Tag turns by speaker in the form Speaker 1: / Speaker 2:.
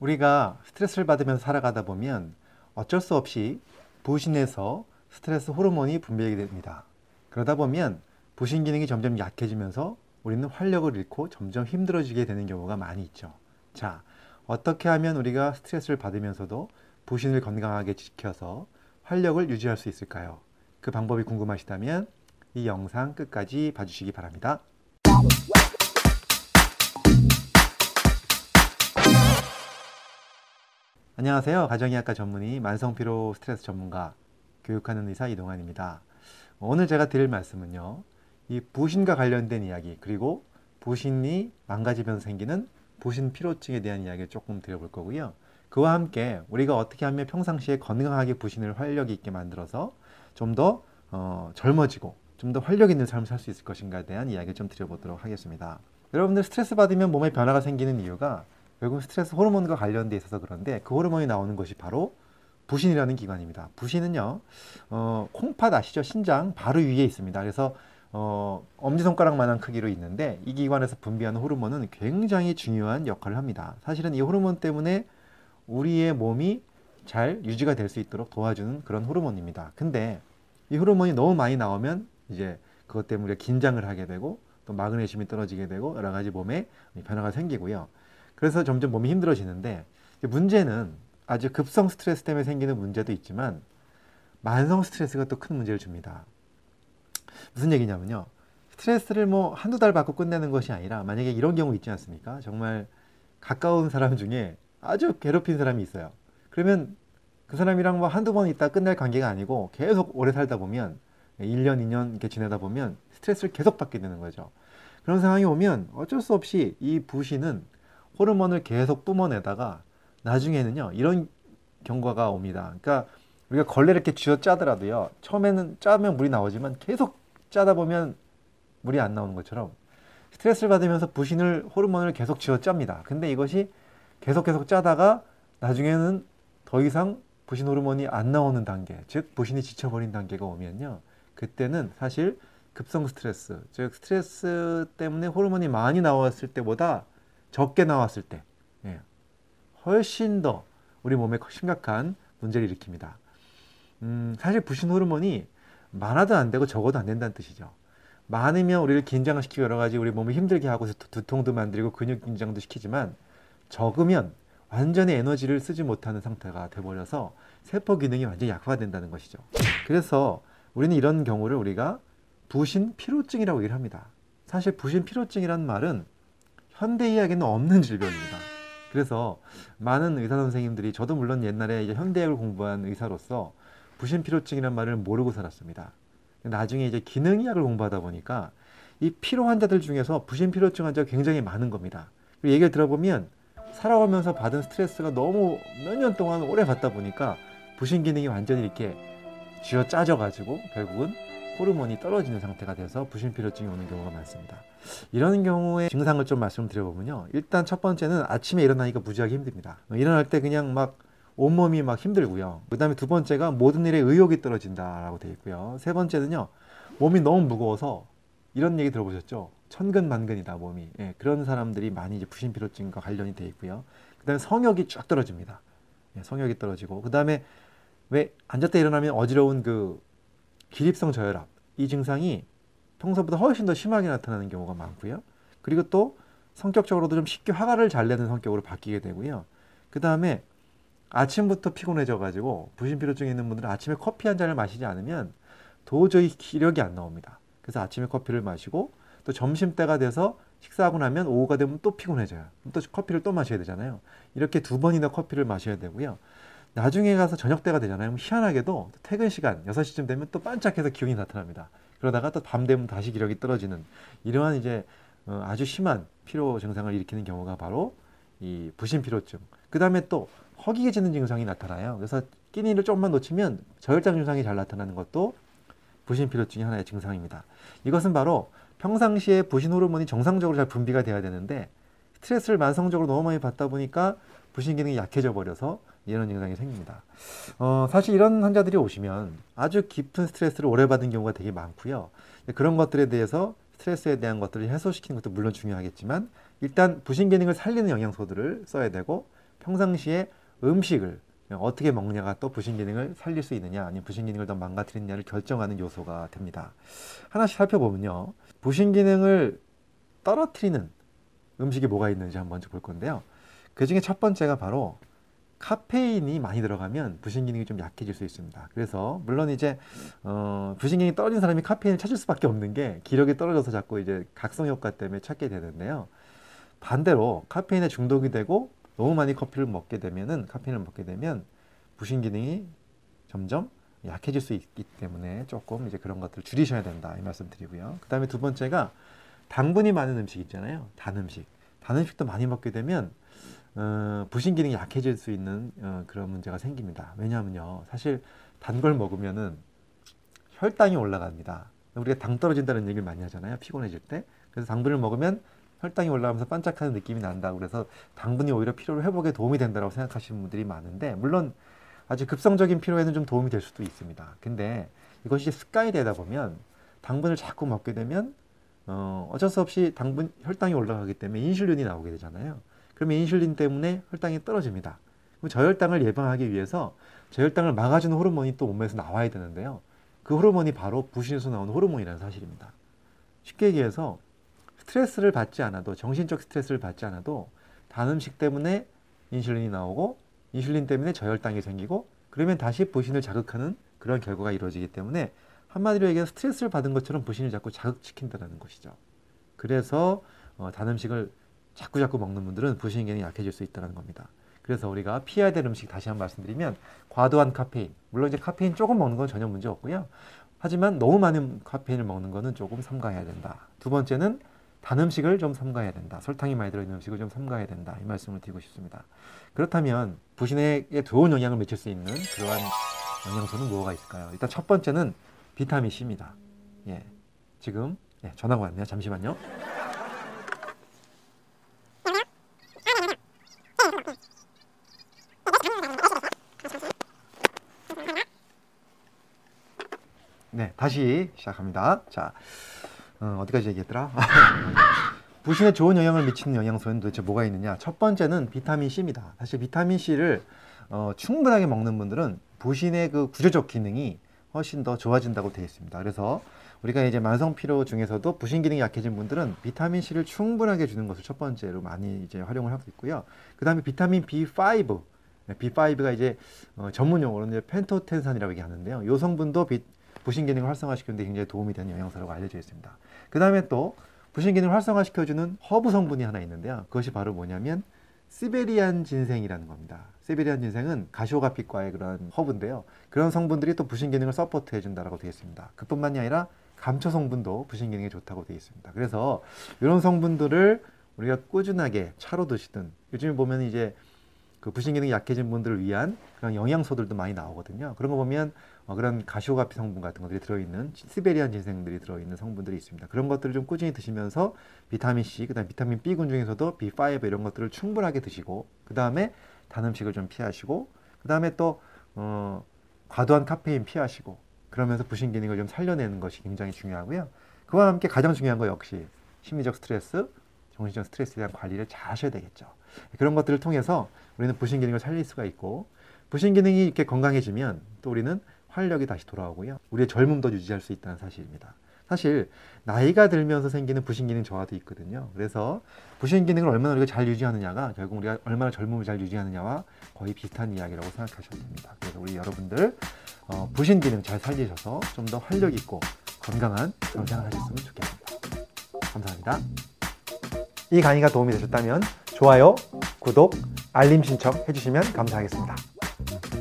Speaker 1: 우리가 스트레스를 받으면서 살아가다 보면 어쩔 수 없이 부신에서 스트레스 호르몬이 분비하게 됩니다. 그러다 보면 부신 기능이 점점 약해지면서 우리는 활력을 잃고 점점 힘들어지게 되는 경우가 많이 있죠. 자, 어떻게 하면 우리가 스트레스를 받으면서도 부신을 건강하게 지켜서 활력을 유지할 수 있을까요? 그 방법이 궁금하시다면 이 영상 끝까지 봐주시기 바랍니다. 안녕하세요. 가정의학과 전문의 만성피로 스트레스 전문가 교육하는 의사 이동환입니다. 오늘 제가 드릴 말씀은요. 이 부신과 관련된 이야기 그리고 부신이 망가지면서 생기는 부신 피로증에 대한 이야기를 조금 드려볼 거고요. 그와 함께 우리가 어떻게 하면 평상시에 건강하게 부신을 활력 있게 만들어서 좀더 어, 젊어지고 좀 더 활력 있는 삶을 살 수 있을 것인가에 대한 이야기를 좀 드려보도록 하겠습니다. 여러분들 스트레스 받으면 몸에 변화가 생기는 이유가 결국 스트레스 호르몬과 관련돼 있어서 그런데 그 호르몬이 나오는 것이 바로 부신이라는 기관입니다. 부신은요, 어, 콩팥 아시죠? 신장 바로 위에 있습니다. 그래서 어, 엄지손가락만한 크기로 있는데 이 기관에서 분비하는 호르몬은 굉장히 중요한 역할을 합니다. 사실은 이 호르몬 때문에 우리의 몸이 잘 유지가 될 수 있도록 도와주는 그런 호르몬입니다. 근데 이 호르몬이 너무 많이 나오면 이제 그것 때문에 긴장을 하게 되고 또 마그네슘이 떨어지게 되고 여러 가지 몸에 변화가 생기고요. 그래서 점점 몸이 힘들어지는데 문제는 아주 급성 스트레스 때문에 생기는 문제도 있지만 만성 스트레스가 또 큰 문제를 줍니다. 무슨 얘기냐면요. 스트레스를 뭐 한두 달 받고 끝내는 것이 아니라 만약에 이런 경우 있지 않습니까? 정말 가까운 사람 중에 아주 괴롭힌 사람이 있어요. 그러면 그 사람이랑 뭐 한두 번 있다 끝낼 관계가 아니고 계속 오래 살다 보면 1년, 2년 이렇게 지내다 보면 스트레스를 계속 받게 되는 거죠. 그런 상황이 오면 어쩔 수 없이 이 부신은 호르몬을 계속 뿜어내다가 나중에는요 이런 경과가 옵니다. 그러니까 우리가 걸레를 이렇게 쥐어 짜더라도요 처음에는 짜면 물이 나오지만 계속 짜다 보면 물이 안 나오는 것처럼 스트레스를 받으면서 부신을 호르몬을 계속 쥐어 짭니다. 근데 이것이 계속 계속 짜다가 나중에는 더 이상 부신 호르몬이 안 나오는 단계, 즉 부신이 지쳐버린 단계가 오면요. 그때는 사실 급성 스트레스, 즉 스트레스 때문에 호르몬이 많이 나왔을 때보다 적게 나왔을 때 예, 훨씬 더 우리 몸에 심각한 문제를 일으킵니다. 음, 사실 부신 호르몬이 많아도 안 되고 적어도 안 된다는 뜻이죠. 많으면 우리를 긴장을 시키고 여러 가지 우리 몸을 힘들게 하고 두통도 만들고 근육 긴장도 시키지만 적으면 완전히 에너지를 쓰지 못하는 상태가 돼버려서 세포 기능이 완전히 약화된다는 것이죠. 그래서 우리는 이런 경우를 우리가 부신 피로증이라고 얘기를 합니다. 사실 부신 피로증이라는 말은 현대 의학에는 없는 질병입니다. 그래서 많은 의사 선생님들이 저도 물론 옛날에 이제 현대의학을 공부한 의사로서 부신피로증이라는 말을 모르고 살았습니다. 나중에 이제 기능의학을 공부하다 보니까 이 피로 환자들 중에서 부신피로증 환자가 굉장히 많은 겁니다. 얘기를 들어보면 살아오면서 받은 스트레스가 너무 몇 년 동안 오래 받다 보니까 부신 기능이 완전히 이렇게 쥐어 짜져가지고 결국은 호르몬이 떨어지는 상태가 돼서 부신피로증이 오는 경우가 많습니다. 이런 경우에 증상을 좀 말씀드려보면요. 일단 첫 번째는 아침에 일어나니까 무지하게 힘듭니다. 일어날 때 그냥 막 온몸이 막 힘들고요. 그 다음에 두 번째가 모든 일에 의욕이 떨어진다라고 되어 있고요. 세 번째는요. 몸이 너무 무거워서 이런 얘기 들어보셨죠? 천근만근이다 몸이. 예, 그런 사람들이 많이 이제 부신피로증과 관련이 되어 있고요. 그 다음에 성욕이 쫙 떨어집니다. 예, 성욕이 떨어지고 그 다음에 왜 앉았다 일어나면 어지러운 그 기립성 저혈압 이 증상이 평소보다 훨씬 더 심하게 나타나는 경우가 많고요. 그리고 또 성격적으로도 좀 쉽게 화가를 잘 내는 성격으로 바뀌게 되고요. 그 다음에 아침부터 피곤해져 가지고 부신피로증이 있는 분들은 아침에 커피 한 잔을 마시지 않으면 도저히 기력이 안 나옵니다. 그래서 아침에 커피를 마시고 또 점심 때가 돼서 식사하고 나면 오후가 되면 또 피곤해져요. 또 커피를 또 마셔야 되잖아요. 이렇게 두 번이나 커피를 마셔야 되고요. 나중에 가서 저녁 때가 되잖아요. 희한하게도 퇴근 시간 6시쯤 되면 또 반짝해서 기운이 나타납니다. 그러다가 또 밤 되면 다시 기력이 떨어지는 이러한 이제 어, 아주 심한 피로 증상을 일으키는 경우가 바로 이 부신 피로증. 그 다음에 또 허기해지는 증상이 나타나요. 그래서 끼니를 조금만 놓치면 저혈당 증상이 잘 나타나는 것도 부신 피로증의 하나의 증상입니다. 이것은 바로 평상시에 부신 호르몬이 정상적으로 잘 분비가 돼야 되는데 스트레스를 만성적으로 너무 많이 받다 보니까 부신 기능이 약해져 버려서 이런 증상이 생깁니다. 어, 사실 이런 환자들이 오시면 아주 깊은 스트레스를 오래 받은 경우가 되게 많고요. 그런 것들에 대해서 스트레스에 대한 것들을 해소시키는 것도 물론 중요하겠지만 일단 부신 기능을 살리는 영양소들을 써야 되고 평상시에 음식을 어떻게 먹냐가 또 부신 기능을 살릴 수 있느냐 아니면 부신 기능을 더 망가뜨리느냐를 결정하는 요소가 됩니다. 하나씩 살펴보면요. 부신 기능을 떨어뜨리는 음식이 뭐가 있는지 한번 볼 건데요. 그 중에 첫 번째가 바로 카페인이 많이 들어가면 부신 기능이 좀 약해질 수 있습니다. 그래서 물론 이제 어, 부신 기능이 떨어진 사람이 카페인을 찾을 수밖에 없는 게 기력이 떨어져서 자꾸 이제 각성 효과 때문에 찾게 되는데요. 반대로 카페인에 중독이 되고 너무 많이 커피를 먹게 되면은 카페인을 먹게 되면 부신 기능이 점점 약해질 수 있기 때문에 조금 이제 그런 것들을 줄이셔야 된다 이 말씀 드리고요. 그 다음에 두 번째가 당분이 많은 음식 있잖아요. 단 음식. 단 음식도 많이 먹게 되면 어, 부신 기능이 약해질 수 있는 어, 그런 문제가 생깁니다. 왜냐하면요, 사실 단 걸 먹으면은 혈당이 올라갑니다. 우리가 당 떨어진다는 얘기를 많이 하잖아요. 피곤해질 때. 그래서 당분을 먹으면 혈당이 올라가면서 반짝하는 느낌이 난다고 그래서 당분이 오히려 피로를 회복에 도움이 된다고 생각하시는 분들이 많은데 물론 아주 급성적인 피로에는 좀 도움이 될 수도 있습니다. 근데 이것이 습관이 되다 보면 당분을 자꾸 먹게 되면 어, 어쩔 수 없이 당분 혈당이 올라가기 때문에 인슐린이 나오게 되잖아요. 그러면 인슐린 때문에 혈당이 떨어집니다. 그럼 저혈당을 예방하기 위해서 저혈당을 막아주는 호르몬이 또 몸에서 나와야 되는데요. 그 호르몬이 바로 부신에서 나오는 호르몬이라는 사실입니다. 쉽게 얘기해서 스트레스를 받지 않아도 정신적 스트레스를 받지 않아도 단 음식 때문에 인슐린이 나오고 인슐린 때문에 저혈당이 생기고 그러면 다시 부신을 자극하는 그런 결과가 이루어지기 때문에 한마디로 얘기해서 스트레스를 받은 것처럼 부신을 자꾸 자극시킨다는 것이죠. 그래서 어, 단 음식을 자꾸 자꾸 먹는 분들은 부신 기능이 약해질 수 있다는 겁니다. 그래서 우리가 피해야 될 음식 다시 한번 말씀드리면 과도한 카페인 물론 이제 카페인 조금 먹는 건 전혀 문제 없고요. 하지만 너무 많은 카페인을 먹는 거는 조금 삼가해야 된다. 두 번째는 단 음식을 좀 삼가해야 된다. 설탕이 많이 들어있는 음식을 좀 삼가해야 된다. 이 말씀을 드리고 싶습니다. 그렇다면 부신에게 좋은 영향을 미칠 수 있는 그러한 영양소는 뭐가 있을까요? 일단 첫 번째는 비타민 C입니다. 예. 지금 예, 전화가 왔네요. 잠시만요. 네, 다시 시작합니다. 자, 어, 디까지 얘기했더라? 부신에 좋은 영향을 미치는 영양소는 도대체 뭐가 있느냐? 첫 번째는 비타민 C입니다. 사실 비타민 C를 어, 충분하게 먹는 분들은 부신의 그 구조적 기능이 훨씬 더 좋아진다고 되어 있습니다. 그래서 우리가 이제 만성 피로 중에서도 부신 기능이 약해진 분들은 비타민 C를 충분하게 주는 것을 첫 번째로 많이 이제 활용을 하고 있고요. 그 다음에 비타민 B5, B5가 이제 어, 전문 용어로는 이제 판토텐산이라고 얘기하는데요. 이 성분도 비, 부신 기능을 활성화시키는데 굉장히 도움이 되는 영양소라고 알려져 있습니다. 그 다음에 또 부신 기능을 활성화시켜주는 허브 성분이 하나 있는데요. 그것이 바로 뭐냐면 Siberian ginseng이라는 겁니다. Siberian ginseng은 가시오가피과의 그런 허브인데요. 그런 성분들이 또 부신 기능을 support 해 준다라고 되어 있습니다. 그뿐만이 아니라 감초 성분도 부신 기능에 좋다고 되어 있습니다. 그래서 이런 성분들을 우리가 꾸준하게 차로 드시든 요즘에 보면 이제 그 부신 기능이 약해진 분들을 위한 그런 영양소들도 많이 나오거든요. 그런 거 보면 어, 그런 가시오가피 성분 같은 것들이 들어있는 시베리안 진생들이 들어있는 성분들이 있습니다. 그런 것들을 좀 꾸준히 드시면서 비타민 C, 그다음 비타민 B군 중에서도 B5 이런 것들을 충분하게 드시고 그 다음에 단 음식을 좀 피하시고 그 다음에 또 어, 과도한 카페인 피하시고 그러면서 부신 기능을 좀 살려내는 것이 굉장히 중요하고요. 그와 함께 가장 중요한 거 역시 심리적 스트레스, 정신적 스트레스에 대한 관리를 잘 하셔야 되겠죠. 그런 것들을 통해서 우리는 부신 기능을 살릴 수가 있고 부신 기능이 이렇게 건강해지면 또 우리는 활력이 다시 돌아오고요. 우리의 젊음도 유지할 수 있다는 사실입니다. 사실 나이가 들면서 생기는 부신 기능 저하도 있거든요. 그래서 부신 기능을 얼마나 우리가 잘 유지하느냐가 결국 우리가 얼마나 젊음을 잘 유지하느냐와 거의 비슷한 이야기라고 생각하셔도 됩니다. 그래서 우리 여러분들 어, 부신 기능 잘 살리셔서 좀 더 활력 있고 건강한 영상을 하셨으면 좋겠습니다. 감사합니다. 이 강의가 도움이 되셨다면 좋아요, 구독, 알림 신청 해주시면 감사하겠습니다.